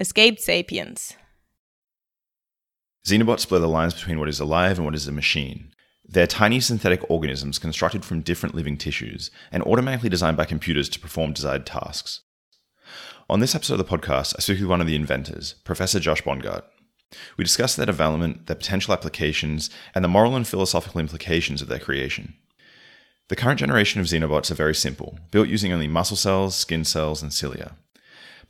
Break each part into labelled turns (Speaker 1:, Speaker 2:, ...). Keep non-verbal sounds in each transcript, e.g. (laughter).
Speaker 1: Escaped Sapiens.
Speaker 2: Xenobots blur the lines between what is alive and what is a machine. They're tiny synthetic organisms constructed from different living tissues and automatically designed by computers to perform desired tasks. On this episode of the podcast, I speak with one of the inventors, Professor Josh Bongard. We discuss their development, their potential applications, and the moral and philosophical implications of their creation. The current generation of xenobots are very simple, built using only muscle cells, skin cells, and cilia.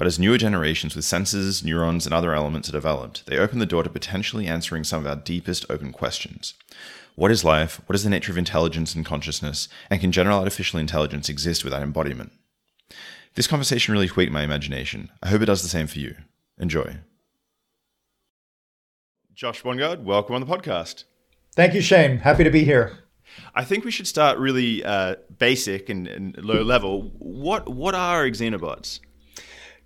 Speaker 2: But as newer generations with sensors, neurons, and other elements are developed, they open the door to potentially answering some of our deepest open questions. What is life? What is the nature of intelligence and consciousness? And can general artificial intelligence exist without embodiment? This conversation really tweaked my imagination. I hope it does the same for you. Enjoy. Josh Bongard, welcome on the podcast.
Speaker 3: Thank you, Shane. Happy to be here.
Speaker 2: I think we should start really uh, basic and, and, low level. What what are xenobots?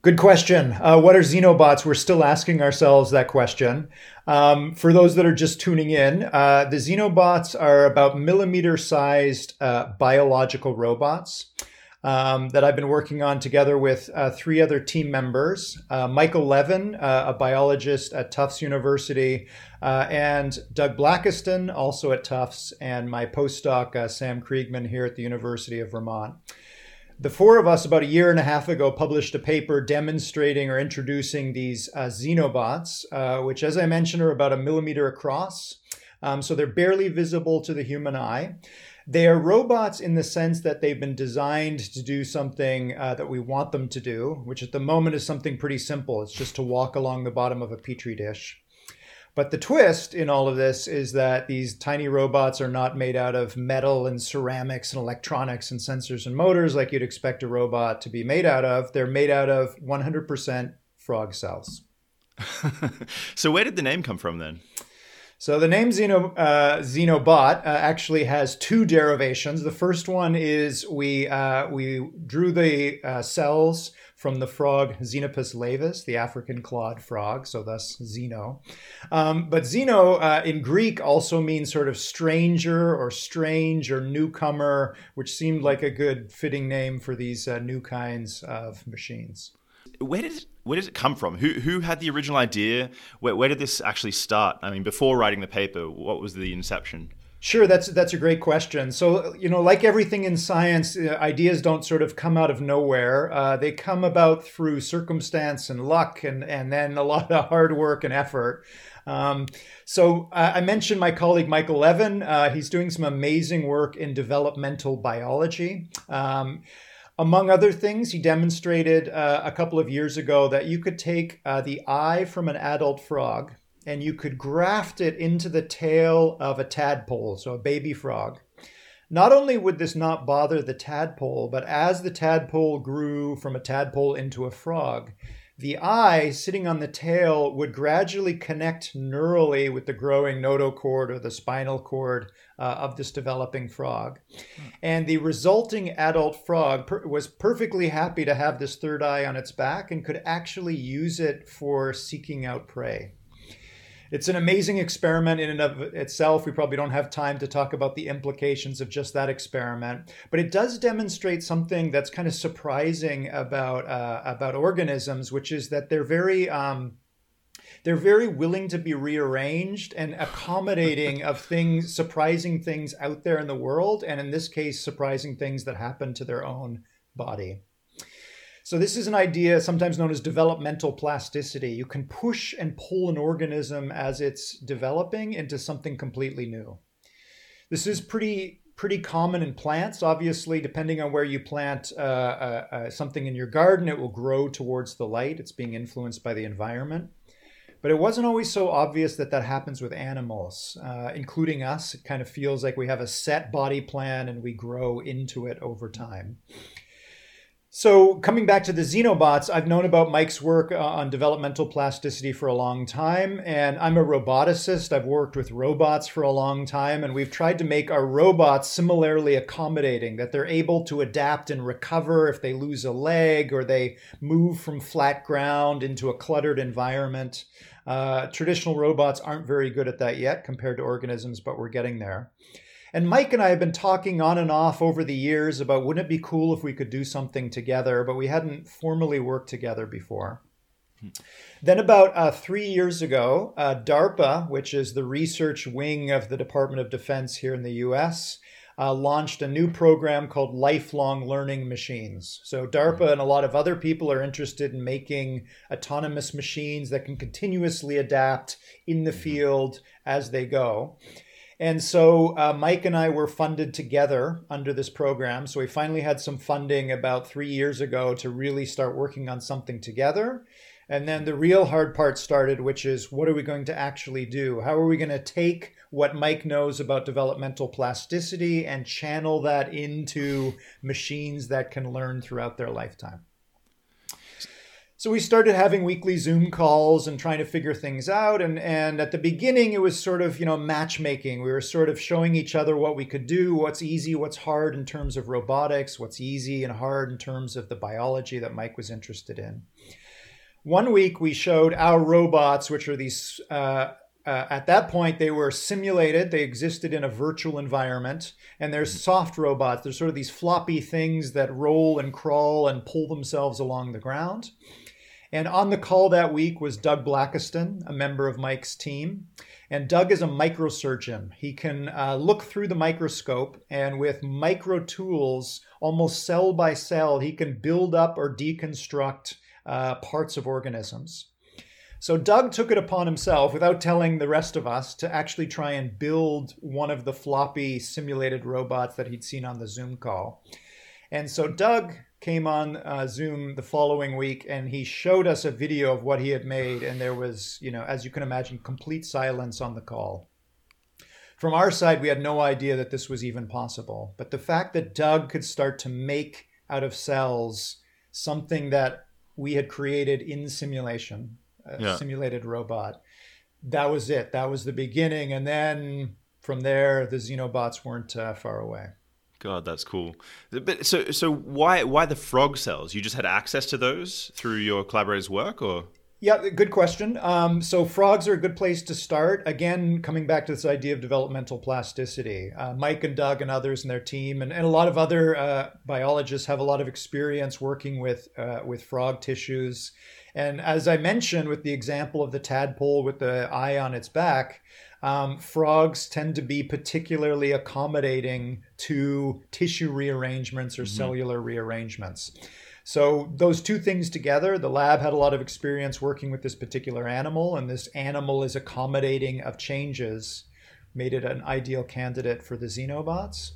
Speaker 3: Good question. Uh, what are xenobots? We're still asking ourselves that question. Um, for those that are just tuning in, uh, the xenobots are about millimeter sized uh, biological robots. Um, that I've been working on together with uh, three other team members uh, Michael Levin, uh, a biologist at Tufts University, and Doug Blackiston, also at Tufts, and my postdoc, Sam Kriegman, here at the University of Vermont the four of us about a year and a half ago published a paper demonstrating or introducing these uh, xenobots, uh, which, as I mentioned, are about a millimeter across. Um, so they're barely visible to the human eye. They are robots in the sense that they've been designed to do something uh, that we want them to do, which at the moment is something pretty simple. It's just to walk along the bottom of a petri dish. But the twist in all of this is that these tiny robots are not made out of metal and ceramics and electronics and sensors and motors like you'd expect a robot to be made out of. They're made out of 100% frog cells. (laughs)
Speaker 2: so, where did the name come from then?
Speaker 3: So the name Xeno, uh, Xenobot uh, actually has two derivations. The first one is we uh, we drew the uh, cells from the frog Xenopus laevis, the African clawed frog, so thus Xeno. Um, but Xeno uh, in Greek also means sort of stranger or strange or newcomer, which seemed like a good fitting name for these uh, new kinds of machines.
Speaker 2: Where did where did it come from? Who who had the original idea? Where, where did this actually start? I mean, before writing the paper, what was the inception?
Speaker 3: Sure, that's that's a great question. So you know, like everything in science, uh, ideas don't sort of come out of nowhere. Uh, they come about through circumstance and luck, and and then a lot of hard work and effort. Um, so uh, I mentioned my colleague Michael Levin. Uh, he's doing some amazing work in developmental biology. Um, among other things, he demonstrated uh, a couple of years ago that you could take the eye from an adult frog and you could graft it into the tail of a tadpole, so a baby frog. Not only would this not bother the tadpole, but as the tadpole grew from a tadpole into a frog, the eye sitting on the tail would gradually connect neurally with the growing notochord or the spinal cord uh, of this developing frog. And the resulting adult frog per- was perfectly happy to have this third eye on its back and could actually use it for seeking out prey it's an amazing experiment in and of itself. We probably don't have time to talk about the implications of just that experiment, but it does demonstrate something that's kind of surprising about uh, about organisms, which is that they're very um, they're very willing to be rearranged and accommodating of things, surprising things out there in the world, and in this case, surprising things that happen to their own body. So, this is an idea sometimes known as developmental plasticity. You can push and pull an organism as it's developing into something completely new. This is pretty pretty common in plants. Obviously, depending on where you plant uh, uh, uh, something in your garden, it will grow towards the light. It's being influenced by the environment. But it wasn't always so obvious that that happens with animals, uh, including us. It kind of feels like we have a set body plan and we grow into it over time. So, coming back to the xenobots, I've known about Mike's work uh, on developmental plasticity for a long time, and I'm a roboticist. I've worked with robots for a long time, and we've tried to make our robots similarly accommodating, that they're able to adapt and recover if they lose a leg or they move from flat ground into a cluttered environment. Uh, traditional robots aren't very good at that yet compared to organisms, but we're getting there. And Mike and I have been talking on and off over the years about wouldn't it be cool if we could do something together, but we hadn't formally worked together before. Then, about uh, three years ago, uh, DARPA, which is the research wing of the Department of Defense here in the US, uh, launched a new program called Lifelong Learning Machines. So, DARPA and a lot of other people are interested in making autonomous machines that can continuously adapt in the field as they go. And so uh, Mike and I were funded together under this program. So we finally had some funding about three years ago to really start working on something together. And then the real hard part started, which is what are we going to actually do? How are we going to take what Mike knows about developmental plasticity and channel that into machines that can learn throughout their lifetime? So we started having weekly Zoom calls and trying to figure things out. And, and at the beginning, it was sort of, you know, matchmaking. We were sort of showing each other what we could do, what's easy, what's hard in terms of robotics, what's easy and hard in terms of the biology that Mike was interested in. One week we showed our robots, which are these, uh, uh, at that point, they were simulated. They existed in a virtual environment. And they're soft robots. They're sort of these floppy things that roll and crawl and pull themselves along the ground. And on the call that week was Doug Blackiston, a member of Mike's team. And Doug is a microsurgeon. He can uh, look through the microscope and with micro tools, almost cell by cell, he can build up or deconstruct uh, parts of organisms. So Doug took it upon himself, without telling the rest of us, to actually try and build one of the floppy simulated robots that he'd seen on the Zoom call. And so Doug came on uh, Zoom the following week and he showed us a video of what he had made. And there was, you know, as you can imagine, complete silence on the call. From our side, we had no idea that this was even possible. But the fact that Doug could start to make out of cells something that we had created in simulation, a yeah. simulated robot. That was it. That was the beginning, and then from there, the xenobots weren't uh, far away.
Speaker 2: God, that's cool. But so, so why why the frog cells? You just had access to those through your collaborators' work, or?
Speaker 3: Yeah, good question. Um, so frogs are a good place to start. Again, coming back to this idea of developmental plasticity. Uh, Mike and Doug and others and their team, and, and a lot of other uh, biologists have a lot of experience working with uh, with frog tissues. And as I mentioned, with the example of the tadpole with the eye on its back, um, frogs tend to be particularly accommodating to tissue rearrangements or mm-hmm. cellular rearrangements. So those two things together, the lab had a lot of experience working with this particular animal, and this animal is accommodating of changes, made it an ideal candidate for the xenobots.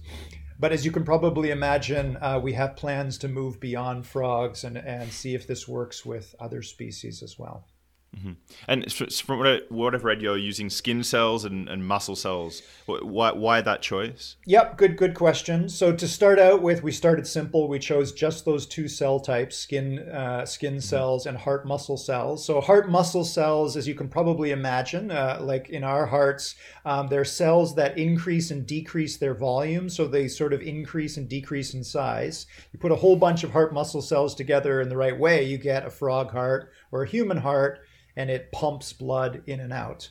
Speaker 3: But as you can probably imagine, uh, we have plans to move beyond frogs and, and see if this works with other species as well.
Speaker 2: Mm-hmm. And from what, I, what I've read, you're using skin cells and, and muscle cells. Why, why that choice?
Speaker 3: Yep, good good question. So to start out with, we started simple. We chose just those two cell types: skin uh, skin mm-hmm. cells and heart muscle cells. So heart muscle cells, as you can probably imagine, uh, like in our hearts, um, they're cells that increase and decrease their volume. So they sort of increase and decrease in size. You put a whole bunch of heart muscle cells together in the right way, you get a frog heart or a human heart and it pumps blood in and out.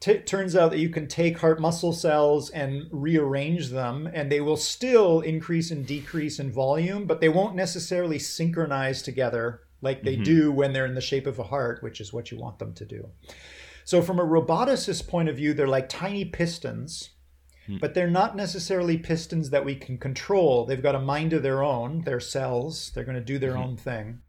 Speaker 3: T- turns out that you can take heart muscle cells and rearrange them, and they will still increase and decrease in volume, but they won't necessarily synchronize together like they mm-hmm. do when they're in the shape of a heart, which is what you want them to do. So, from a roboticist point of view, they're like tiny pistons, hmm. but they're not necessarily pistons that we can control. They've got a mind of their own, they're cells, they're going to do their mm-hmm. own thing.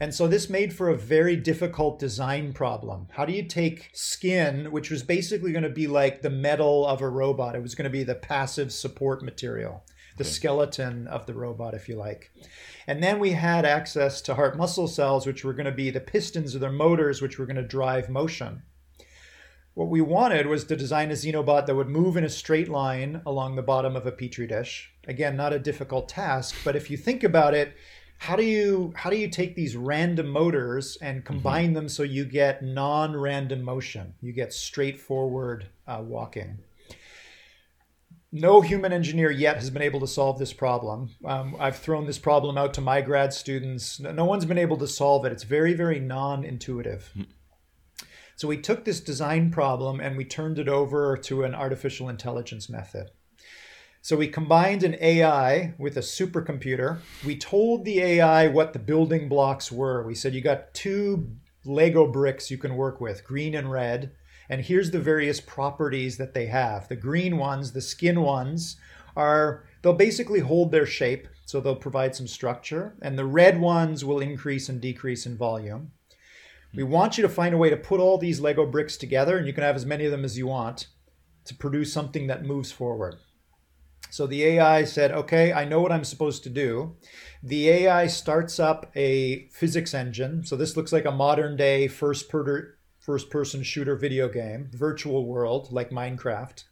Speaker 3: And so this made for a very difficult design problem. How do you take skin, which was basically going to be like the metal of a robot? It was going to be the passive support material, the okay. skeleton of the robot, if you like. And then we had access to heart muscle cells, which were going to be the pistons of their motors, which were going to drive motion. What we wanted was to design a xenobot that would move in a straight line along the bottom of a petri dish. Again, not a difficult task, but if you think about it, how do you how do you take these random motors and mm-hmm. combine mm-hmm. them so you get non-random motion you get straightforward uh, walking no human engineer yet has been able to solve this problem um, i've thrown this problem out to my grad students no one's been able to solve it it's very very non-intuitive mm-hmm. so we took this design problem and we turned it over to an artificial intelligence method So we combined an AI with a supercomputer. We told the AI what the building blocks were. We said you got two Lego bricks you can work with, green and red. And here's the various properties that they have. The green ones, the skin ones, are they'll basically hold their shape, so they'll provide some structure. And the red ones will increase and decrease in volume. We want you to find a way to put all these Lego bricks together, and you can have as many of them as you want to produce something that moves forward. So the AI said, okay, I know what I'm supposed to do. The AI starts up a physics engine. So this looks like a modern day first, per- first person shooter video game, virtual world like Minecraft.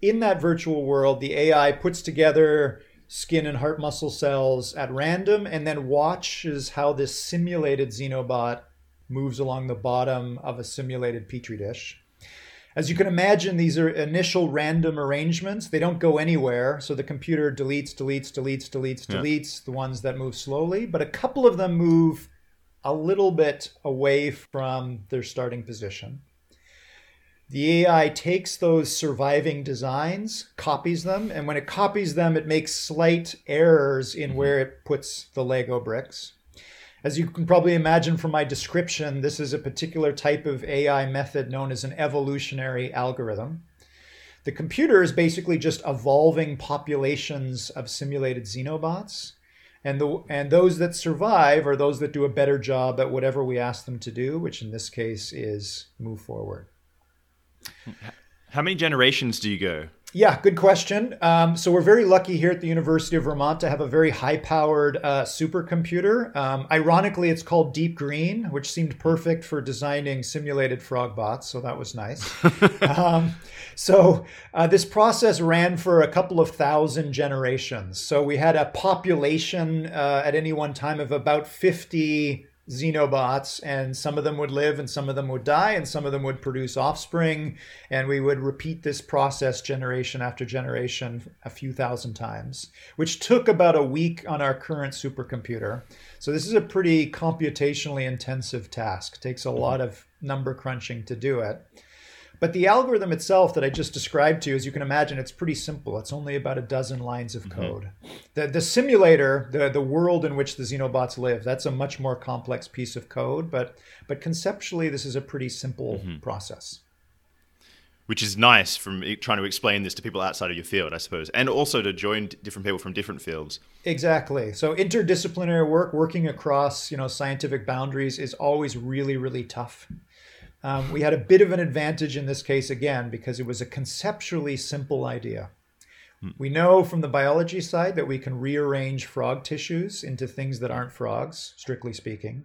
Speaker 3: In that virtual world, the AI puts together skin and heart muscle cells at random and then watches how this simulated xenobot moves along the bottom of a simulated petri dish. As you can imagine, these are initial random arrangements. They don't go anywhere. So the computer deletes, deletes, deletes, deletes, yeah. deletes the ones that move slowly. But a couple of them move a little bit away from their starting position. The AI takes those surviving designs, copies them, and when it copies them, it makes slight errors in mm-hmm. where it puts the Lego bricks. As you can probably imagine from my description, this is a particular type of AI method known as an evolutionary algorithm. The computer is basically just evolving populations of simulated xenobots. And, the, and those that survive are those that do a better job at whatever we ask them to do, which in this case is move forward.
Speaker 2: How many generations do you go?
Speaker 3: Yeah, good question. Um, so we're very lucky here at the University of Vermont to have a very high-powered uh, supercomputer. Um, ironically, it's called Deep Green, which seemed perfect for designing simulated frog bots. So that was nice. (laughs) um, so uh, this process ran for a couple of thousand generations. So we had a population uh, at any one time of about 50 xenobots and some of them would live and some of them would die and some of them would produce offspring and we would repeat this process generation after generation a few thousand times which took about a week on our current supercomputer. So this is a pretty computationally intensive task. It takes a mm-hmm. lot of number crunching to do it but the algorithm itself that I just described to you, as you can imagine, it's pretty simple. It's only about a dozen lines of mm-hmm. code. Mm-hmm. The, the simulator, the, the world in which the xenobots live, that's a much more complex piece of code. But, but conceptually, this is a pretty simple mm-hmm. process.
Speaker 2: Which is nice from trying to explain this to people outside of your field, I suppose, and also to join different people from different fields.
Speaker 3: Exactly. So interdisciplinary work, working across you know scientific boundaries, is always really, really tough. Um, we had a bit of an advantage in this case again because it was a conceptually simple idea. Hmm. We know from the biology side that we can rearrange frog tissues into things that aren't frogs, strictly speaking.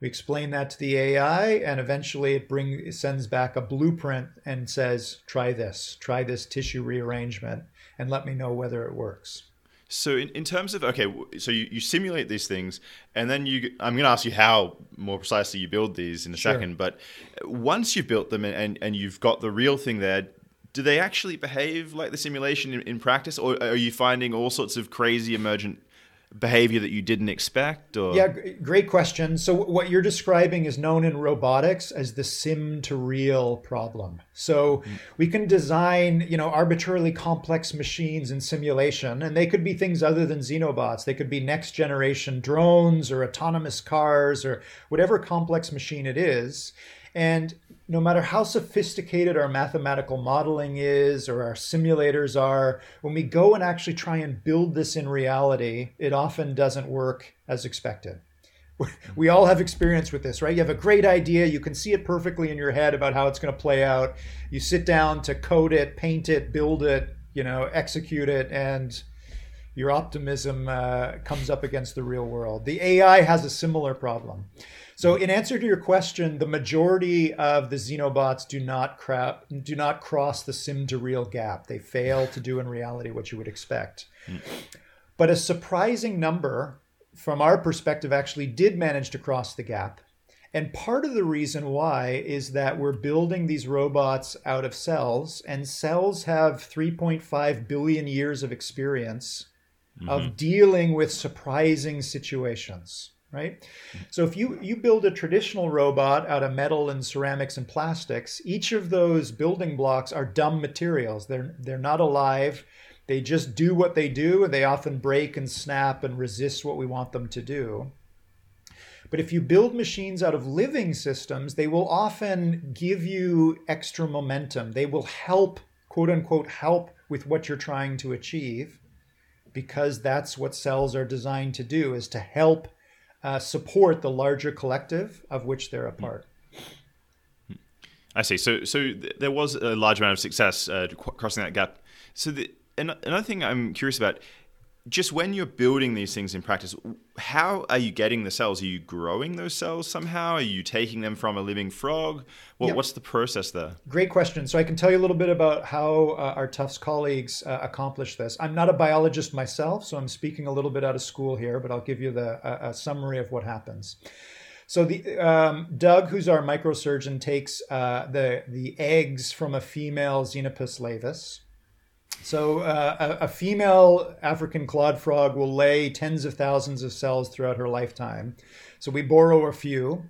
Speaker 3: We explain that to the AI, and eventually it brings it sends back a blueprint and says, "Try this, try this tissue rearrangement, and let me know whether it works."
Speaker 2: So in, in terms of okay, so you, you simulate these things, and then you I'm going to ask you how more precisely you build these in a sure. second. But uh, once you've built them and, and, and you've got the real thing there, do they actually behave like the simulation in, in practice, or uh, are you finding all sorts of crazy emergent behavior that you didn't expect or?
Speaker 3: Yeah great question. So what you're describing is known in robotics as the sim to real problem. So mm. we can design you know arbitrarily complex machines in simulation and they could be things other than xenobots. They could be next generation drones or autonomous cars or whatever complex machine it is. And no matter how sophisticated our mathematical modeling is or our simulators are, when we go and actually try and build this in reality, it often doesn't work as expected. (laughs) We all have experience with this, right? You have a great idea, you can see it perfectly in your head about how it's going to play out. You sit down to code it, paint it, build it, you know, execute it, and your optimism uh, comes up against the real world. The AI has a similar problem. So, in answer to your question, the majority of the xenobots do not cra- do not cross the sim to real gap. They fail to do in reality what you would expect. Mm. But a surprising number, from our perspective, actually did manage to cross the gap. And part of the reason why is that we're building these robots out of cells, and cells have 3.5 billion years of experience mm-hmm. of dealing with surprising situations right? So if you you build a traditional robot out of metal and ceramics and plastics, each of those building blocks are dumb materials. They're they're not alive. They just do what they do, and they often break and snap and resist what we want them to do. But if you build machines out of living systems, they will often give you extra momentum. They will help, quote unquote, help with what you're trying to achieve because that's what cells are designed to do is to help uh, support the larger collective of which they're a part.
Speaker 2: I see. So, so th- there was a large amount of success uh, crossing that gap. So, the, another thing I'm curious about just when you're building these things in practice, how are you getting the cells? Are you growing those cells somehow? Are you taking them from a living frog? What, yep. What's the process there?
Speaker 3: Great question. So I can tell you a little bit about how uh, our Tufts colleagues uh, accomplish this. I'm not a biologist myself, so I'm speaking a little bit out of school here, but I'll give you the a, a summary of what happens. So the um, Doug, who's our microsurgeon, takes uh, the the eggs from a female Xenopus laevis so uh, a, a, female African clawed frog will lay tens of thousands of cells throughout her lifetime. So we borrow a few.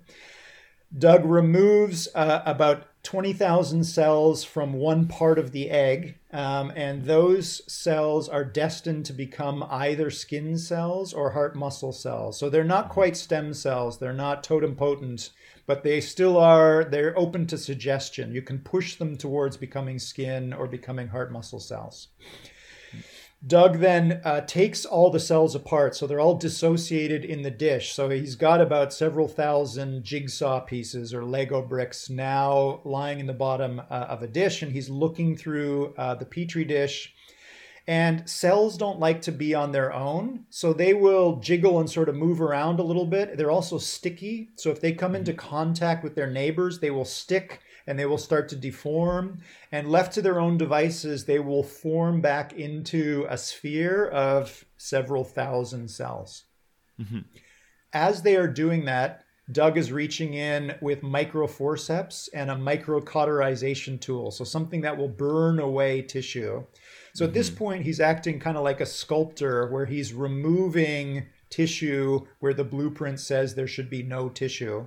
Speaker 3: Doug removes uh, about 20,000 cells from one part of the egg, um, and those cells are destined to become either skin cells or heart muscle cells. So they're not quite stem cells, they're not totipotent but they still are they're open to suggestion. You can push them towards becoming skin or becoming heart muscle cells. Doug then uh, takes all the cells apart so they're all dissociated in the dish. So he's got about several thousand jigsaw pieces or lego bricks now lying in the bottom uh, of a dish and he's looking through uh, the petri dish and cells don't like to be on their own, so they will jiggle and sort of move around a little bit. They're also sticky, so if they come into mm-hmm. contact with their neighbors, they will stick and they will start to deform. And left to their own devices, they will form back into a sphere of several thousand cells. Mm-hmm. As they are doing that, Doug is reaching in with microforceps and a microcauterization tool, so something that will burn away tissue. So at this mm-hmm. point, he's acting kind of like a sculptor where he's removing tissue where the blueprint says there should be no tissue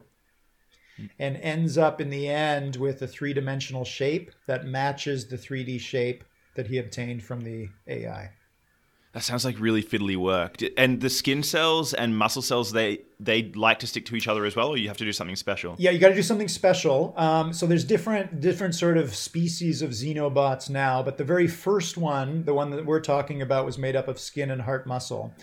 Speaker 3: mm. and ends up in the end with a three dimensional shape that matches the 3D shape that he obtained from the AI.
Speaker 2: That sounds like really fiddly work. And the skin cells and muscle cells, they they like to stick to each other as well, or you have to do something special.
Speaker 3: Yeah, you got to do something special. Um, so there's different different sort of species of xenobots now, but the very first one, the one that we're talking about, was made up of skin and heart muscle.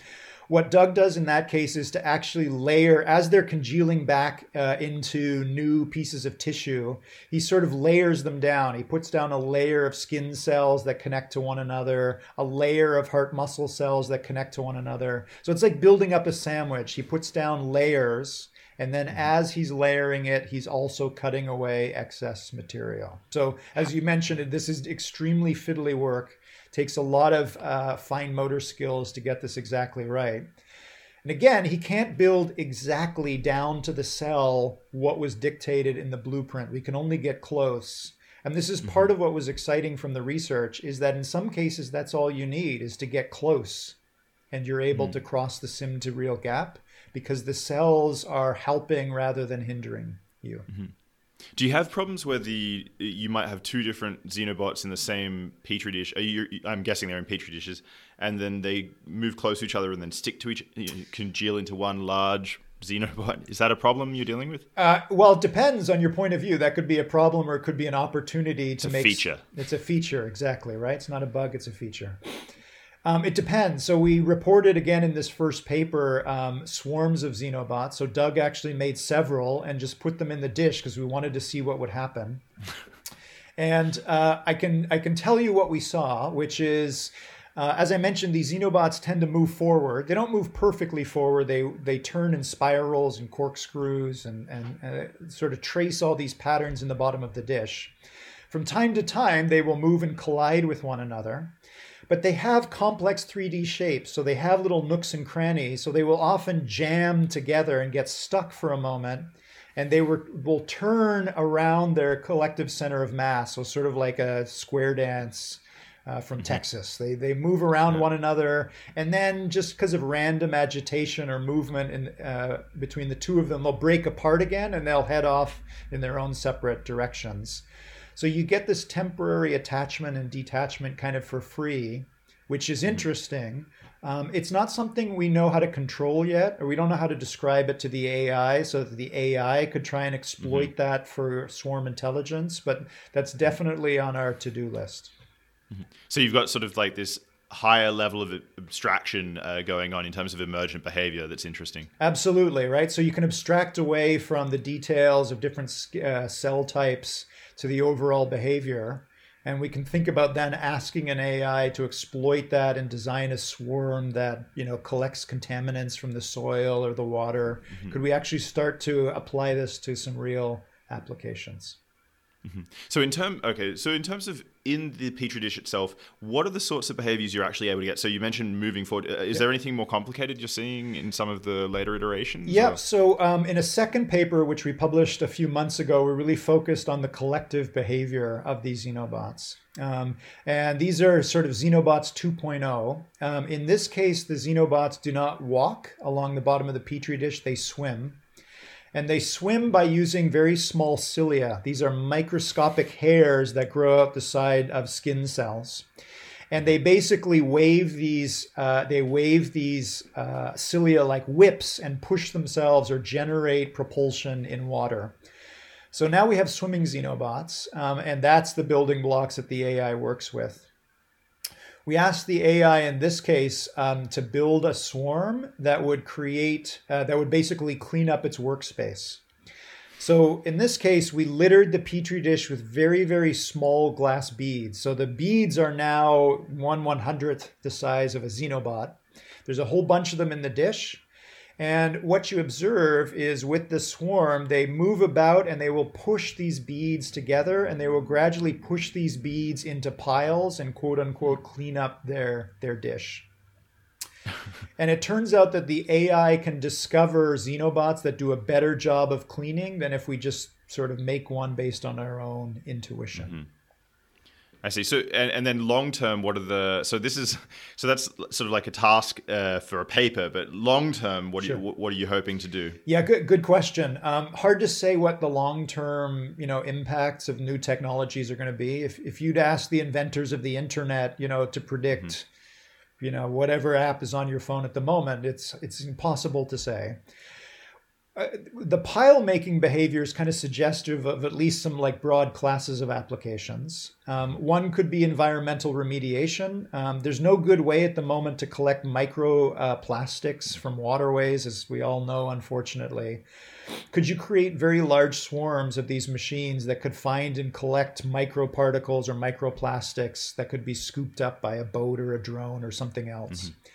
Speaker 3: What Doug does in that case is to actually layer, as they're congealing back uh, into new pieces of tissue, he sort of layers them down. He puts down a layer of skin cells that connect to one another, a layer of heart muscle cells that connect to one another. So it's like building up a sandwich. He puts down layers. And then mm-hmm. as he's layering it, he's also cutting away excess material. So, as you mentioned, this is extremely fiddly work takes a lot of uh, fine motor skills to get this exactly right. And again, he can't build exactly down to the cell what was dictated in the blueprint. We can only get close. And this is part mm-hmm. of what was exciting from the research is that in some cases that's all you need is to get close and you're able mm-hmm. to cross the sim to real gap because the cells are helping rather than hindering you. Mm-hmm.
Speaker 2: Do you have problems where the you might have two different xenobots in the same petri dish? You, I'm guessing they're in petri dishes, and then they move close to each other and then stick to each, you know, congeal into one large xenobot. Is that a problem you're dealing with?
Speaker 3: Uh, well, it depends on your point of view. That could be a problem, or it could be an opportunity to make.
Speaker 2: it's
Speaker 3: make
Speaker 2: feature.
Speaker 3: It's a feature, exactly right. It's not a bug; it's a feature. Um, it depends. So we reported again in this first paper um, swarms of xenobots. So Doug actually made several and just put them in the dish because we wanted to see what would happen. and uh, I can I can tell you what we saw, which is. Uh, as I mentioned, these xenobots tend to move forward. They don't move perfectly forward. They they turn in spirals and corkscrews and and uh, sort of trace all these patterns in the bottom of the dish. From time to time, they will move and collide with one another but they have complex 3D shapes, so they have little nooks and crannies, so they will often jam together and get stuck for a moment, and they were, will turn around their collective center of mass, so sort of like a square dance. Uh, from mm-hmm. Texas. They, they move around yeah. one another, and then just because of random agitation or movement in, uh, between the two of them, they'll break apart again and they'll head off in their own separate directions. So you get this temporary attachment and detachment kind of for free. which is interesting. Um, it's not something we know how to control yet, or we don't know how to describe it to the AI so that the AI could try and exploit mm-hmm. that for swarm intelligence. But that's definitely on our to do list.
Speaker 2: Mm-hmm. So you've got sort of like this higher level of abstraction uh, going on in terms of emergent behavior that's interesting.
Speaker 3: Absolutely, right? So you can abstract away from the details of different uh, cell types to the overall behavior. And we can think about then asking an AI to exploit that and design a swarm that you know collects contaminants from the soil or the water. Mm-hmm. Could we actually start to apply this to some real applications?
Speaker 2: Mm-hmm. So in term, okay, so in terms of in the petri dish itself, what are the sorts of behaviors you're actually able to get? So you mentioned moving forward. Uh, is yep. there anything more complicated you're seeing in some of the later iterations?
Speaker 3: Yeah. So um, in a second paper, which we published a few months ago, we really focused on the collective behavior of these xenobots. Um, and these are sort of Xenobots 2.0. Um, in this case, the Xenobots do not walk along the bottom of the petri dish; they swim and they swim by using very small cilia. These are microscopic hairs that grow out the side of skin cells. And they basically wave these, uh, they wave these uh, cilia like whips and push themselves or generate propulsion in water. So now we have swimming xenobots, um, and that's the building blocks that the AI works with. We asked the AI in this case um, to build a swarm that would create, uh, that would basically clean up its workspace. So in this case, we littered the petri dish with very, very small glass beads. So the beads are now one one hundredth the size of a xenobot. There's a whole bunch of them in the dish. And what you observe is with the swarm, they move about and they will push these beads together and they will gradually push these beads into piles and quote unquote clean up their, their dish. (laughs) and it turns out that the AI can discover xenobots that do a better job of cleaning than if we just sort of make one based on our own intuition. Mm-hmm.
Speaker 2: I see. So, and, and then long term, what are the? So this is so that's sort of like a task uh, for a paper, but long term, what sure. are you what are you hoping to do?
Speaker 3: Yeah, good good question. Um, hard to say what the long term you know impacts of new technologies are going to be. If if you'd ask the inventors of the internet, you know, to predict. Mm-hmm. You know, whatever app is on your phone at the moment, it's it's impossible to say. Uh, the pile making behavior is kind of suggestive of at least some like broad classes of applications. Um, one could be environmental remediation. Um, there's no good way at the moment to collect microplastics uh, from waterways, as we all know, unfortunately. Could you create very large swarms of these machines that could find and collect microparticles or microplastics that could be scooped up by a boat or a drone or something else? Mm-hmm.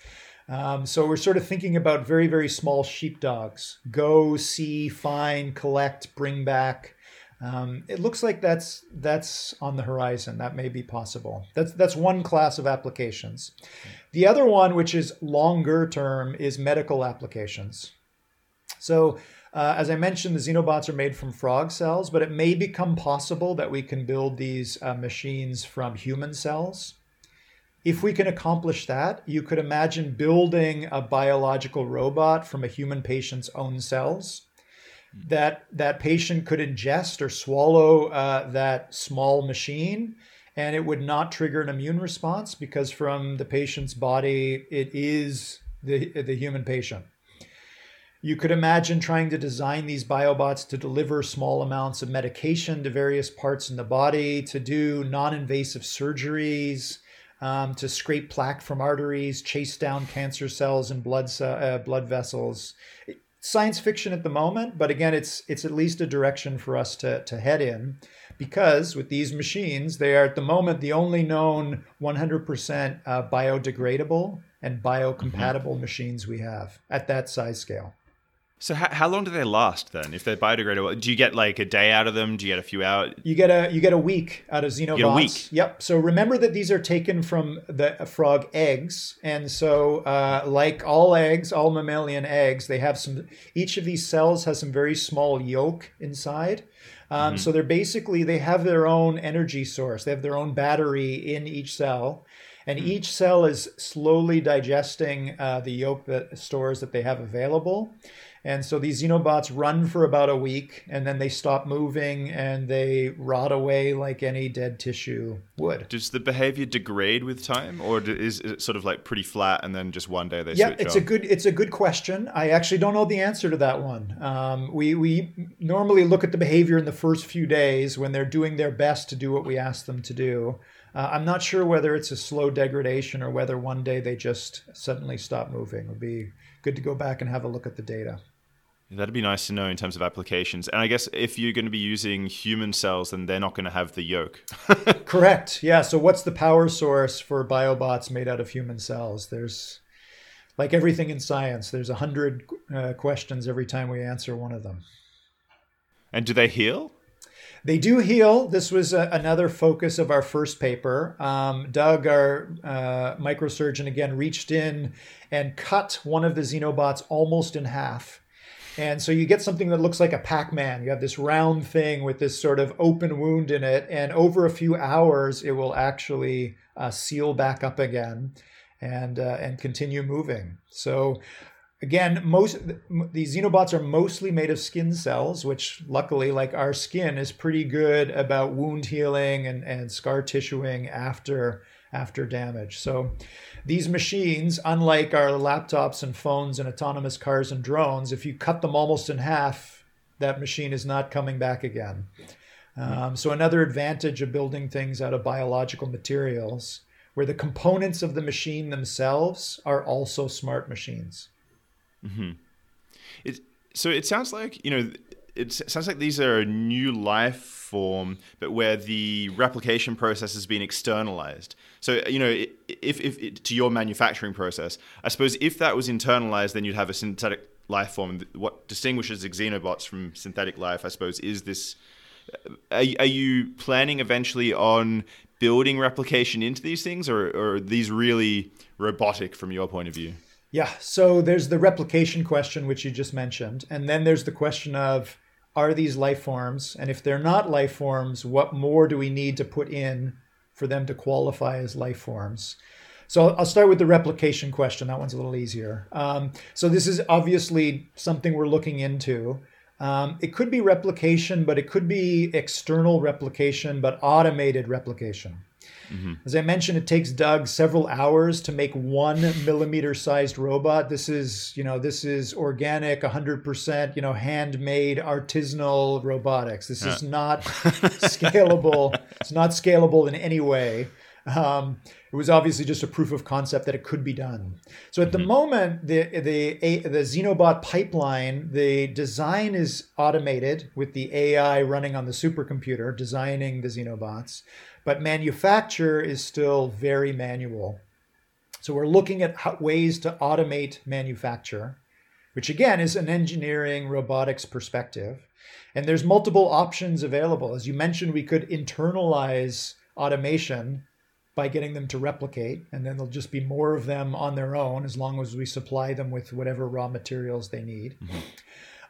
Speaker 3: Um, so we're sort of thinking about very, very small sheepdogs. Go, see, find, collect, bring back. Um, it looks like that's that's on the horizon. That may be possible. That's that's one class of applications. The other one, which is longer term, is medical applications. So, uh, as I mentioned, the xenobots are made from frog cells, but it may become possible that we can build these uh, machines from human cells. If we can accomplish that, you could imagine building a biological robot from a human patient's own cells. That that patient could ingest or swallow uh, that small machine, and it would not trigger an immune response because from the patient's body, it is the the human patient. You could imagine trying to design these biobots to deliver small amounts of medication to various parts in the body, to do non invasive surgeries, um, to scrape plaque from arteries, chase down cancer cells and blood uh, blood vessels. Science fiction at the moment, but again, it's it's at least a direction for us to to head in, because with these machines, they are at the moment the only known 100% uh, biodegradable and biocompatible mm-hmm. machines we have at that size scale.
Speaker 2: So how, how long do they last then? If they're biodegradable, do you get like a day out of them? Do you get a few out?
Speaker 3: You get a you get a week out of xenobots. You a week. Yep. So remember that these are taken from the frog eggs, and so uh, like all eggs, all mammalian eggs, they have some. Each of these cells has some very small yolk inside. Um, mm-hmm. So they're basically they have their own energy source. They have their own battery in each cell, and mm-hmm. each cell is slowly digesting uh, the yolk that stores that they have available And so these xenobots run for about a week and then they stop moving and they rot away like any dead tissue would.
Speaker 2: Does the behavior degrade with time or is it sort of like pretty flat and then just one day they
Speaker 3: yeah,
Speaker 2: switch
Speaker 3: it's
Speaker 2: on?
Speaker 3: a good it's a good question. I actually don't know the answer to that one. Um, we we normally look at the behavior in the first few days when they're doing their best to do what we ask them to do. Uh, I'm not sure whether it's a slow degradation or whether one day they just suddenly stop moving. It would be good to go back and have a look at the data.
Speaker 2: That'd be nice to know in terms of applications. And I guess if you're going to be using human cells, then they're not going to have the yolk. (laughs)
Speaker 3: Correct. Yeah. So, what's the power source for biobots made out of human cells? There's, like everything in science, there's a hundred uh, questions every time we answer one of them.
Speaker 2: And do they heal?
Speaker 3: They do heal. This was a, another focus of our first paper. Um, Doug, our uh, microsurgeon, again reached in and cut one of the xenobots almost in half. And so you get something that looks like a Pac Man. You have this round thing with this sort of open wound in it. And over a few hours, it will actually uh, seal back up again and, uh, and continue moving. So again, most these xenobots are mostly made of skin cells, which luckily, like our skin, is pretty good about wound healing and, and scar tissuing after after damage. So these machines, unlike our laptops and phones and autonomous cars and drones, if you cut them almost in half, that machine is not coming back again. Um, so another advantage of building things out of biological materials, where the components of the machine themselves are also smart machines.
Speaker 2: Mm-hmm. It, so it sounds like you know it sounds like these are a new life form, but where the replication process has been externalized. So you know, if, if, to your manufacturing process, I suppose if that was internalized, then you'd have a synthetic life form. What distinguishes xenobots from synthetic life, I suppose, is this. Uh, are, are you planning eventually on building replication into these things, or, or are these really robotic from your point of view?
Speaker 3: Yeah, so there's the replication question, which you just mentioned. And then there's the question of are these life forms? And if they're not life forms, what more do we need to put in for them to qualify as life forms? So I'll start with the replication question. That one's a little easier. Um, so this is obviously something we're looking into. Um, it could be replication, but it could be external replication, but automated replication. Mm-hmm. As I mentioned, it takes Doug several hours to make one millimeter sized robot. This is, you know, this is organic, 100%, you know, handmade artisanal robotics. This is not (laughs) scalable. It's not scalable in any way. Um, it was obviously just a proof of concept that it could be done. So at mm-hmm. the moment, the the the Xenobot pipeline, the design is automated with the AI running on the supercomputer designing the Xenobots. But manufacture is still very manual. So we're looking at ways to automate manufacture, which again is an engineering robotics perspective. And there's multiple options available. As you mentioned, we could internalize automation by getting them to replicate, and then there'll just be more of them on their own as long as we supply them with whatever raw materials they need. Mm-hmm.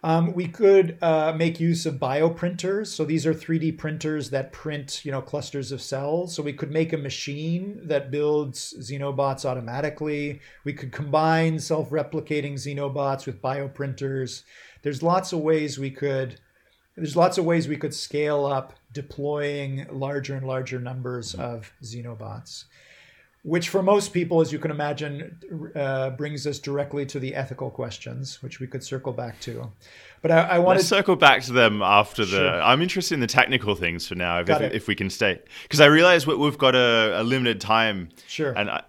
Speaker 3: Um, we could uh, make use of bioprinters. So these are 3D printers that print, you know, clusters of cells. So we could make a machine that builds xenobots automatically. We could combine self-replicating xenobots with bioprinters. There's lots of ways we could. There's lots of ways we could scale up deploying larger and larger numbers of xenobots which for most people, as you can imagine, uh, brings us directly to the ethical questions, which we could circle back to. But I, I want to
Speaker 2: circle back to them after the. Sure. I'm interested in the technical things for now, if, if, if we can stay, because I realize we, have got a, a, limited time.
Speaker 3: Sure.
Speaker 2: And I,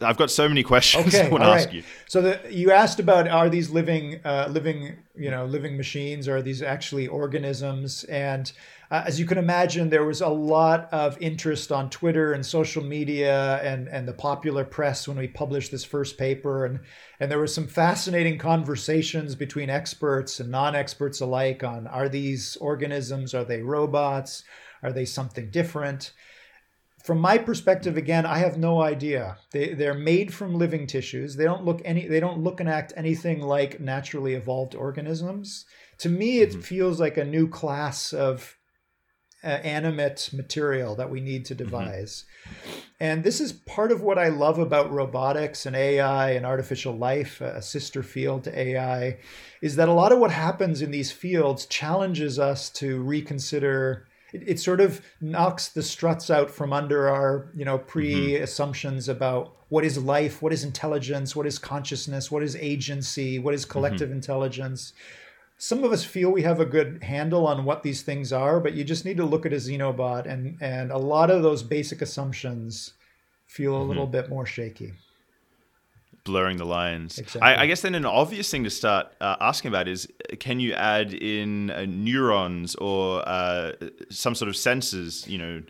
Speaker 2: have got so many questions okay, (laughs) I want to ask right. you.
Speaker 3: So the, you asked about are these living, uh, living, you know, living machines, or are these actually organisms? And uh, as you can imagine, there was a lot of interest on Twitter and social media and, and the popular press when we published this first paper. And, and there were some fascinating conversations between experts and non experts alike on are these organisms, are they robots, are they something different? From my perspective, again, I have no idea. They, they're made from living tissues. They don't look any. They don't look and act anything like naturally evolved organisms. To me, it mm-hmm. feels like a new class of uh, animate material that we need to mm-hmm. devise. Mm-hmm. And this is part of what I love about robotics and AI and artificial life, a sister field to AI, is that a lot of what happens in these fields challenges us to reconsider it, it, sort of knocks the struts out from under our you know pre assumptions mm-hmm. about what is life what is intelligence what is consciousness what is agency what is collective mm-hmm. intelligence some of us feel we have a good handle on what these things are but you just need to look at a xenobot and and a lot of those basic assumptions feel a mm-hmm. little bit more shaky
Speaker 2: blurring the lines. Exactly. I, I, guess then an obvious thing to start uh, asking about is can you add in uh, neurons or uh, some sort of sensors, you know,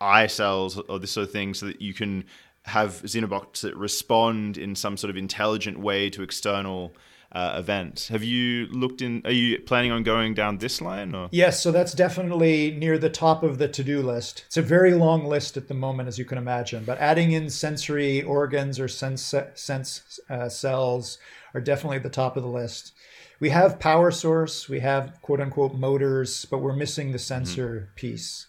Speaker 2: eye cells or this sort of thing, so that you can have xenobots that respond in some sort of intelligent way to external uh, event. Have you looked in? Are you planning on going down this line? Or?
Speaker 3: Yes, so that's definitely near the top of the to-do list. It's a very long list at the moment, as you can imagine. But adding in sensory organs or sense sense uh, cells are definitely at the top of the list. We have power source, we have quote unquote motors, but we're missing the sensor mm-hmm. piece.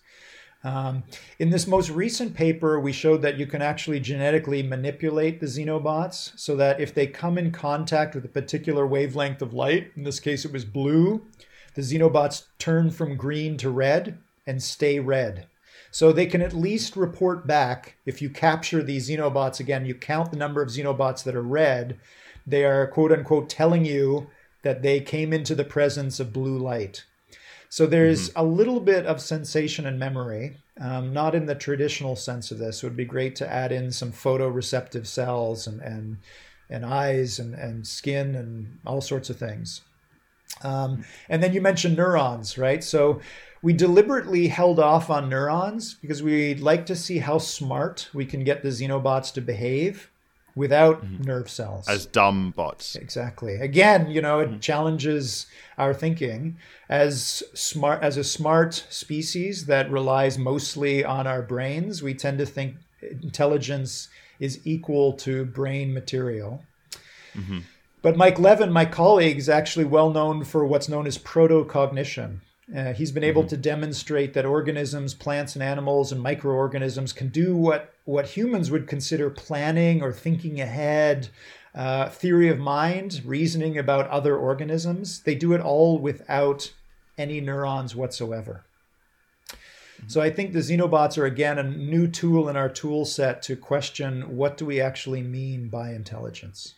Speaker 3: Um, in this most recent paper, we showed that you can actually genetically manipulate the xenobots so that if they come in contact with a particular wavelength of light, in this case it was blue, the xenobots turn from green to red and stay red. So they can at least report back if you capture these xenobots again, you count the number of xenobots that are red, they are quote unquote telling you that they came into the presence of blue light. So there's mm-hmm. a little bit of sensation and memory, um, not in the traditional sense of this. It would be great to add in some photoreceptive cells and and, and eyes and, and skin and all sorts of things. Um, and then you mentioned neurons, right? So we deliberately held off on neurons because we'd like to see how smart we can get the xenobots to behave without mm-hmm. nerve cells
Speaker 2: as dumb bots
Speaker 3: exactly again you know it mm-hmm. challenges our thinking as smart as a smart species that relies mostly on our brains we tend to think intelligence is equal to brain material mm-hmm. but mike levin my colleague is actually well known for what's known as protocognition uh, he's been able mm-hmm. to demonstrate that organisms, plants and animals, and microorganisms can do what, what humans would consider planning or thinking ahead, uh, theory of mind, reasoning about other organisms. They do it all without any neurons whatsoever. So I think the xenobots are again a new tool in our tool set to question what do we actually mean by intelligence.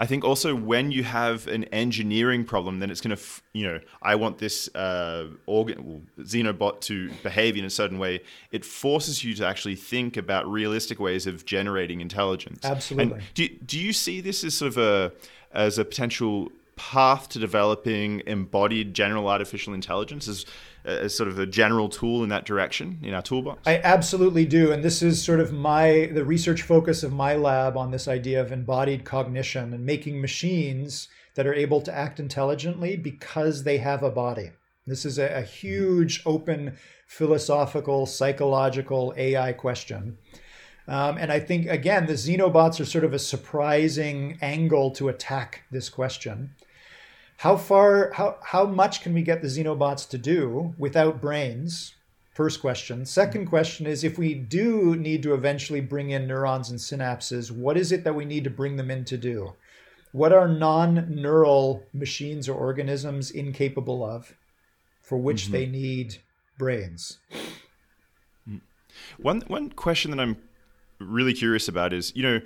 Speaker 2: I think also when you have an engineering problem, then it's going to, you know, I want this uh, organ, well, Xenobot to behave in a certain way. It forces you to actually think about realistic ways of generating intelligence.
Speaker 3: Absolutely.
Speaker 2: And do, do you see this as sort of a as a potential path to developing embodied general artificial intelligence as, as sort of a general tool in that direction in our toolbox?
Speaker 3: I absolutely do. And this is sort of my the research focus of my lab on this idea of embodied cognition and making machines that are able to act intelligently because they have a body. This is a, a huge open philosophical, psychological AI question. Um, and I think, again, the xenobots are sort of a surprising angle to attack this question how far how how much can we get the xenobots to do without brains? First question. Second question is if we do need to eventually bring in neurons and synapses what is it that we need to bring them in to do? What are non-neural machines or organisms incapable of for which mm-hmm. they need brains?
Speaker 2: Mm. one one question that i'm really curious about is you know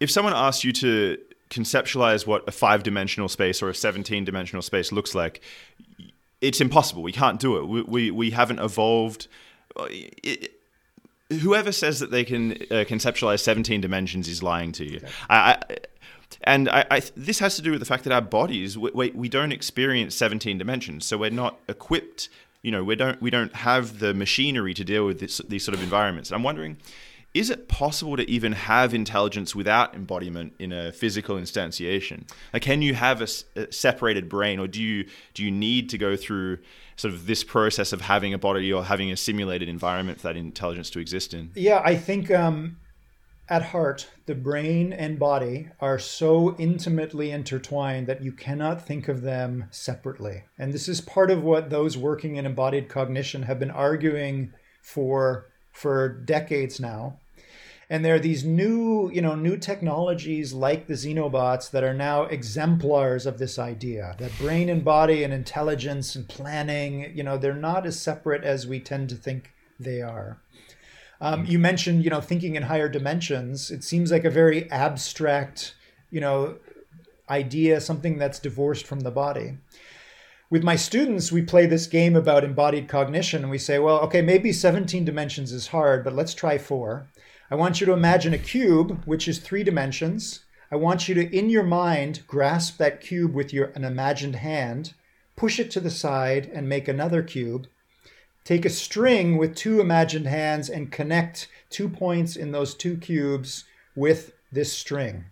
Speaker 2: if someone asks you to conceptualize what a five dimensional space or a 17 dimensional space looks like, it's impossible. We can't do it. We, we, we haven't evolved. It, whoever says that they can uh, conceptualize 17 dimensions is lying to you. Okay. I, I, and I, I, this has to do with the fact that our bodies, we, we don't experience 17 dimensions. So we're not equipped, you know, we don't, we don't have the machinery to deal with this, these sort of environments. I'm wondering is it possible to even have intelligence without embodiment in a physical instantiation? Like, can you have a, a, separated brain, or do you do you need to go through sort of this process of having a body or having a simulated environment for that intelligence to exist in?
Speaker 3: Yeah, I think um, at heart, the brain and body are so intimately intertwined that you cannot think of them separately. And this is part of what those working in embodied cognition have been arguing for for decades now. And there are these new, you know, new technologies like the xenobots that are now exemplars of this idea that brain and body and intelligence and planning, you know, they're not as separate as we tend to think they are. Um, you mentioned, you know, thinking in higher dimensions. It seems like a very abstract, you know, idea, something that's divorced from the body. With my students, we play this game about embodied cognition, and we say, well, okay, maybe 17 dimensions is hard, but let's try four. I want you to imagine a cube, which is three dimensions. I want you to, in your mind, grasp that cube with your an imagined hand, push it to the side, and make another cube. Take a string with two imagined hands and connect two points in those two cubes with this string.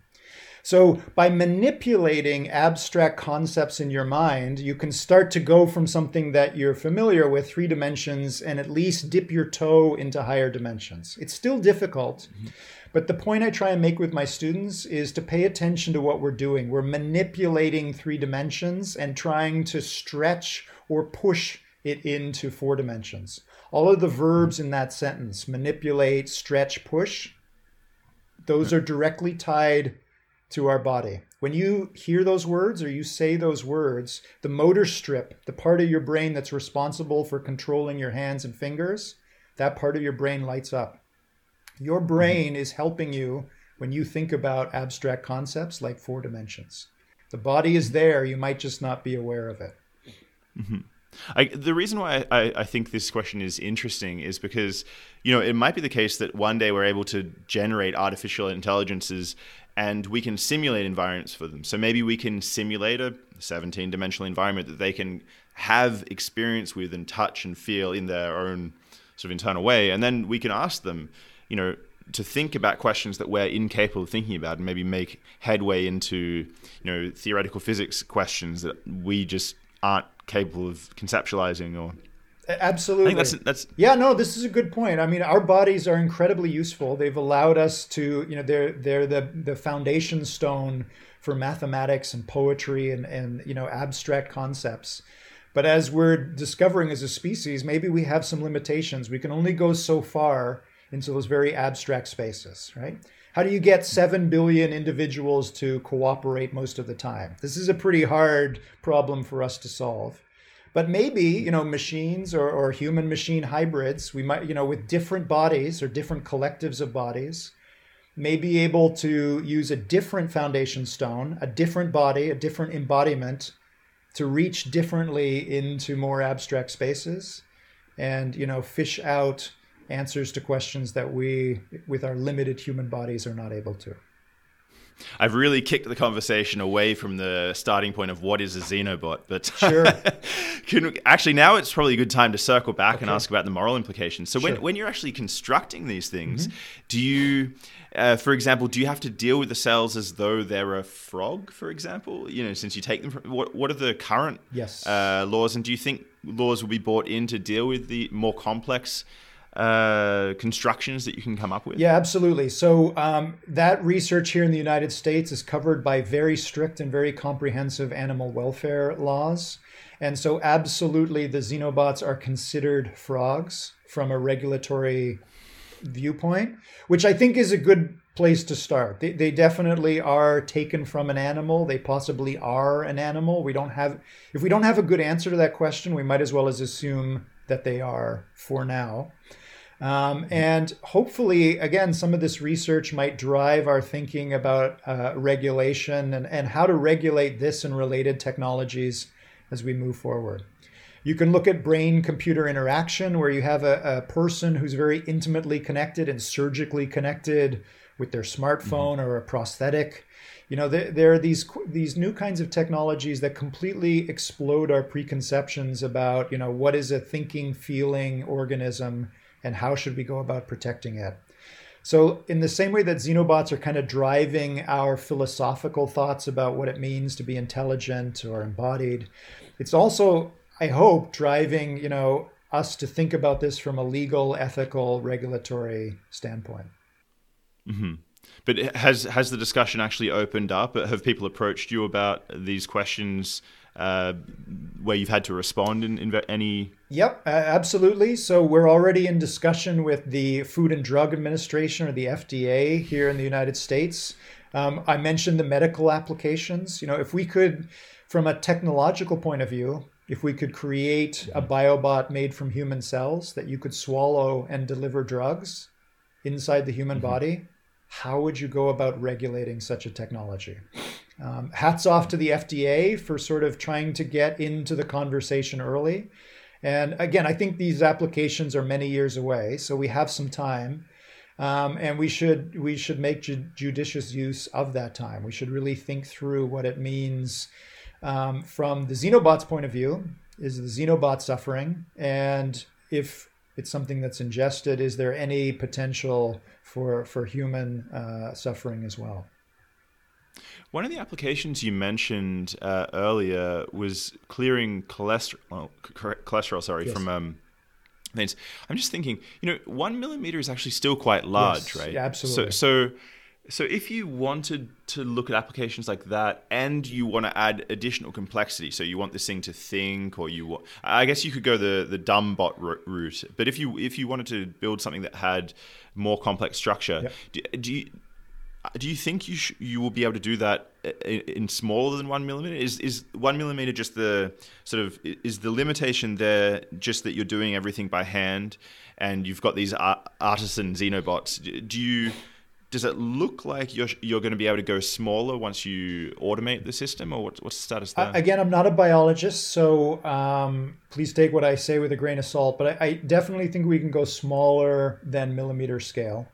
Speaker 3: So, by manipulating abstract concepts in your mind, you can start to go from something that you're familiar with, three dimensions, and at least dip your toe into higher dimensions. It's still difficult, mm-hmm. but the point I try and make with my students is to pay attention to what we're doing. We're manipulating three dimensions and trying to stretch or push it into four dimensions. All of the verbs in that sentence manipulate, stretch, push those are directly tied to our body. When you hear those words or you say those words, the motor strip, the part of your brain that's responsible for controlling your hands and fingers, that part of your brain lights up. Your brain is helping you when you think about abstract concepts like four dimensions. The body is there, you might just not be aware of it.
Speaker 2: Mm-hmm. I, the reason why I, I, think this question is interesting is because you know it might be the case that one day we're able to generate artificial intelligences and we can simulate environments for them. So maybe we can simulate a 17 dimensional environment that they can have experience with and touch and feel in their own sort of internal way. And then we can ask them, you know, to think about questions that we're incapable of thinking about and maybe make headway into, you know, theoretical physics questions that we just aren't capable of conceptualizing or
Speaker 3: Absolutely.
Speaker 2: that's that's
Speaker 3: yeah. No, this is a good point. I mean, our bodies are incredibly useful. They've allowed us to, you know, they're they're the the foundation stone for mathematics and poetry and and you know abstract concepts. But as we're discovering as a species, maybe we have some limitations. We can only go so far into those very abstract spaces, right? How do you get 7 billion individuals to cooperate most of the time? This is a pretty hard problem for us to solve. But maybe, you know, machines or, or human machine hybrids, we might, you know, with different bodies or different collectives of bodies, may be able to use a different foundation stone, a different body, a different embodiment to reach differently into more abstract spaces and, you know, fish out answers to questions that we, with our limited human bodies, are not able to.
Speaker 2: I've really kicked the conversation away from the starting point of what is a xenobot, but
Speaker 3: sure. (laughs)
Speaker 2: can, actually now it's probably a good time to circle back okay. and ask about the moral implications. So
Speaker 3: sure.
Speaker 2: when, when you're actually constructing these things, mm-hmm. do you, uh, for example, do you have to deal with the cells as though they're a frog, for example? You know, since you take them from, what, what are the current
Speaker 3: yes.
Speaker 2: uh, laws, and do you think laws will be brought in to deal with the more complex uh, constructions that you can come up with?
Speaker 3: Yeah, absolutely. So um, that research here in the United States is covered by very strict and very comprehensive animal welfare laws. And so, absolutely, the xenobots are considered frogs from a regulatory viewpoint, which I think is a good place to start. They, they definitely are taken from an animal. They possibly are an animal. We don't have, if we don't have a good answer to that question, we might as well as assume that they are for now. Um, and hopefully, again, some of this research might drive our thinking about uh, regulation and, and how to regulate this and related technologies as we move forward. You can look at brain computer interaction, where you have a, a, person who's very intimately connected and surgically connected with their smartphone mm-hmm. or a prosthetic. You know, there, there, are these these new kinds of technologies that completely explode our preconceptions about, you know, what is a thinking, feeling organism and how should we go about protecting it. So, in the same way that xenobots are kind of driving our philosophical thoughts about what it means to be intelligent or embodied, it's also, I hope, driving you know us to think about this from a legal, ethical, regulatory standpoint.
Speaker 2: Mm-hmm. But has has the discussion actually opened up? Have people approached you about these questions uh, where you've had to respond in, in any?
Speaker 3: Yep, absolutely. So we're already in discussion with the Food and Drug Administration or the FDA here in the United States. Um, I mentioned the medical applications. You know, if we could, from a technological point of view, if we could create a biobot made from human cells that you could swallow and deliver drugs inside the human mm-hmm. body, how would you go about regulating such a technology? Um, hats off to the FDA for sort of trying to get into the conversation early. And again, I think these applications are many years away, so we have some time, um, and we should we should make ju- judicious use of that time. We should really think through what it means um, from the xenobot's point of view. Is the xenobot suffering, and if it's something that's ingested, is there any potential for for human uh, suffering as well?
Speaker 2: One of the applications you mentioned uh, earlier was clearing cholesterol. Well, cholesterol, sorry, yes. from um, things. I'm just thinking, you know, one millimeter is actually still quite large,
Speaker 3: yes.
Speaker 2: right?
Speaker 3: Yeah, absolutely.
Speaker 2: So, so, so if you wanted to look at applications like that, and you want to add additional complexity, so you want this thing to think, or you, want, I guess you could go the the dumb bot route. But if you if you wanted to build something that had more complex structure, yep. do, do you do you think you sh- you will be able to do that in, in, smaller than one millimeter? Is is one millimeter just the sort of is the limitation there? Just that you're doing everything by hand, and you've got these artisan xenobots. Do you does it look like you're you're going to be able to go smaller once you automate the system, or what's, what's the status there?
Speaker 3: again, I'm not a biologist, so um, please take what I say with a grain of salt. But I, I definitely think we can go smaller than millimeter scale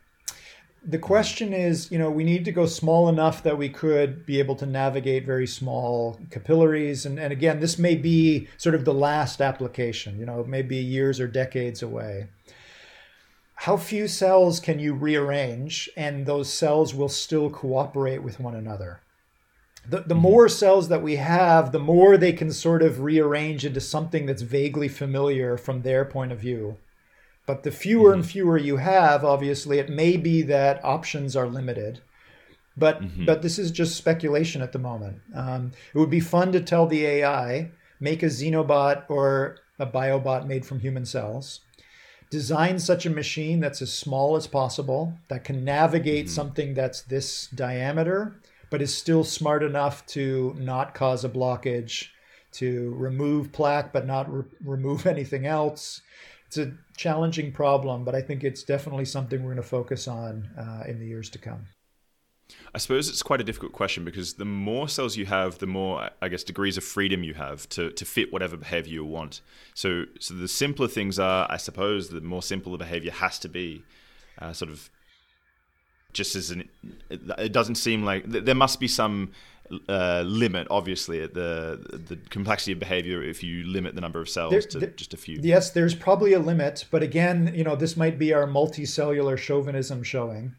Speaker 3: the question is, you know, we need to go small enough that we could be able to navigate very small capillaries. And, and again, this may be sort of the last application, you know, maybe years or decades away. How few cells can you rearrange and those cells will still cooperate with one another? The, the mm-hmm. more cells that we have, the more they can sort of rearrange into something that's vaguely familiar from their point of view. But the fewer mm-hmm. and fewer you have, obviously, it may be that options are limited. But mm-hmm. but this is just speculation at the moment. Um, it would be fun to tell the AI make a xenobot or a biobot made from human cells. Design such a machine that's as small as possible that can navigate mm-hmm. something that's this diameter, but is still smart enough to not cause a blockage, to remove plaque but not re- remove (laughs) anything else, it's a challenging problem, but I think it's definitely something we're going to focus on uh, in the years to come.
Speaker 2: I suppose it's quite a difficult question because the more cells you have, the more, I guess, degrees of freedom you have to, to fit whatever behavior you want. So, so the simpler things are, I suppose, the more simple the behavior has to be. Uh, sort of, just as an, it doesn't seem like there must be some uh, limit, obviously, at the the complexity of behavior if you limit the number of cells there, to there, just a few.
Speaker 3: Yes, there's probably a limit, but again, you know, this might be our multicellular chauvinism showing.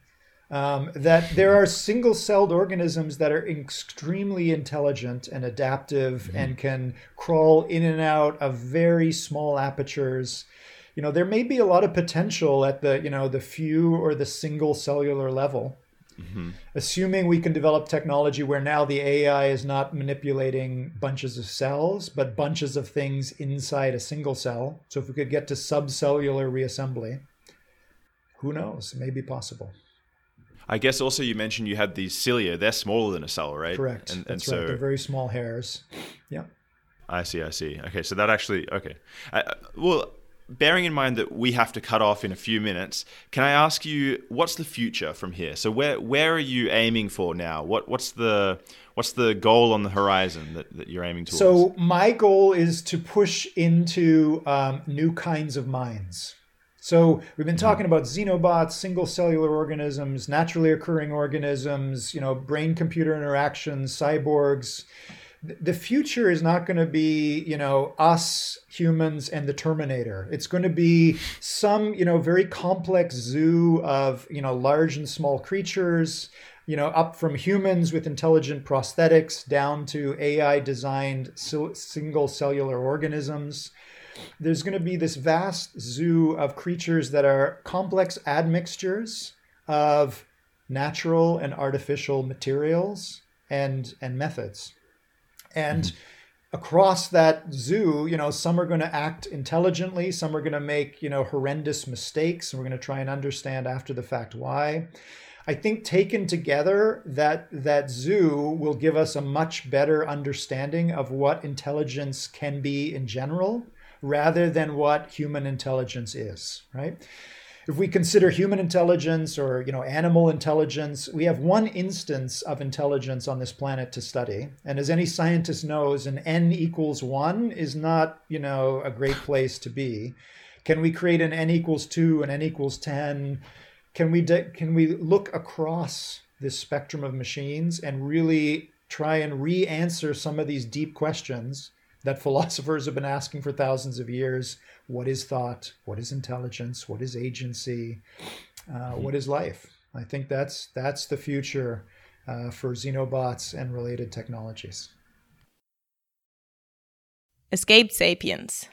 Speaker 3: Um, that there are single-celled organisms that are extremely intelligent and adaptive mm-hmm. and can crawl in and out of very small apertures you know there may be a lot of potential at the you know the few or the single cellular level Mm-hmm. Assuming we can develop technology where now the AI is not manipulating bunches of cells, but bunches of things inside a single cell. So if we could get to subcellular reassembly, who knows? It may be possible.
Speaker 2: I guess also you mentioned you had these cilia. They're smaller than a cell, right?
Speaker 3: Correct. And, That's and right. So... They're very small hairs. Yeah.
Speaker 2: I see. I see. Okay, so that actually okay. Uh, well, bearing in mind that we have to cut off in a few minutes, can I ask you what's the future from here? So where where are you aiming for now? What what's the what's the goal on the horizon that, that you're aiming towards?
Speaker 3: So my goal is to push into um, new kinds of minds. So we've been talking about xenobots, single cellular organisms, naturally occurring organisms, you know, brain computer interactions, cyborgs. The future is not going to be you know us humans and the terminator. It's going to be some you know very complex zoo of you know large and small creatures you know up from humans with intelligent prosthetics down to ai designed single cellular organisms there's going to be this vast zoo of creatures that are complex admixtures of natural and artificial materials and and methods. And mm-hmm across that zoo, you know, some are going to act intelligently, some are going to make, you know, horrendous mistakes, and we're going to try and understand after the fact why. I think taken together, that that zoo will give us a much better understanding of what intelligence can be in general, rather than what human intelligence is. Right if we consider human intelligence or you know animal intelligence, we have one instance of intelligence on this planet to study. And as any scientist knows, an n equals one is not you know a great place to be. Can we create an n equals two, an n equals ten? Can we de- can we look across this spectrum of machines and really try and re-answer some of these deep questions that philosophers have been asking for thousands of years what is thought, what is intelligence, what is agency, uh, mm-hmm. what is life. I think that's that's the future uh, for xenobots and related technologies.
Speaker 1: Escaped Sapiens.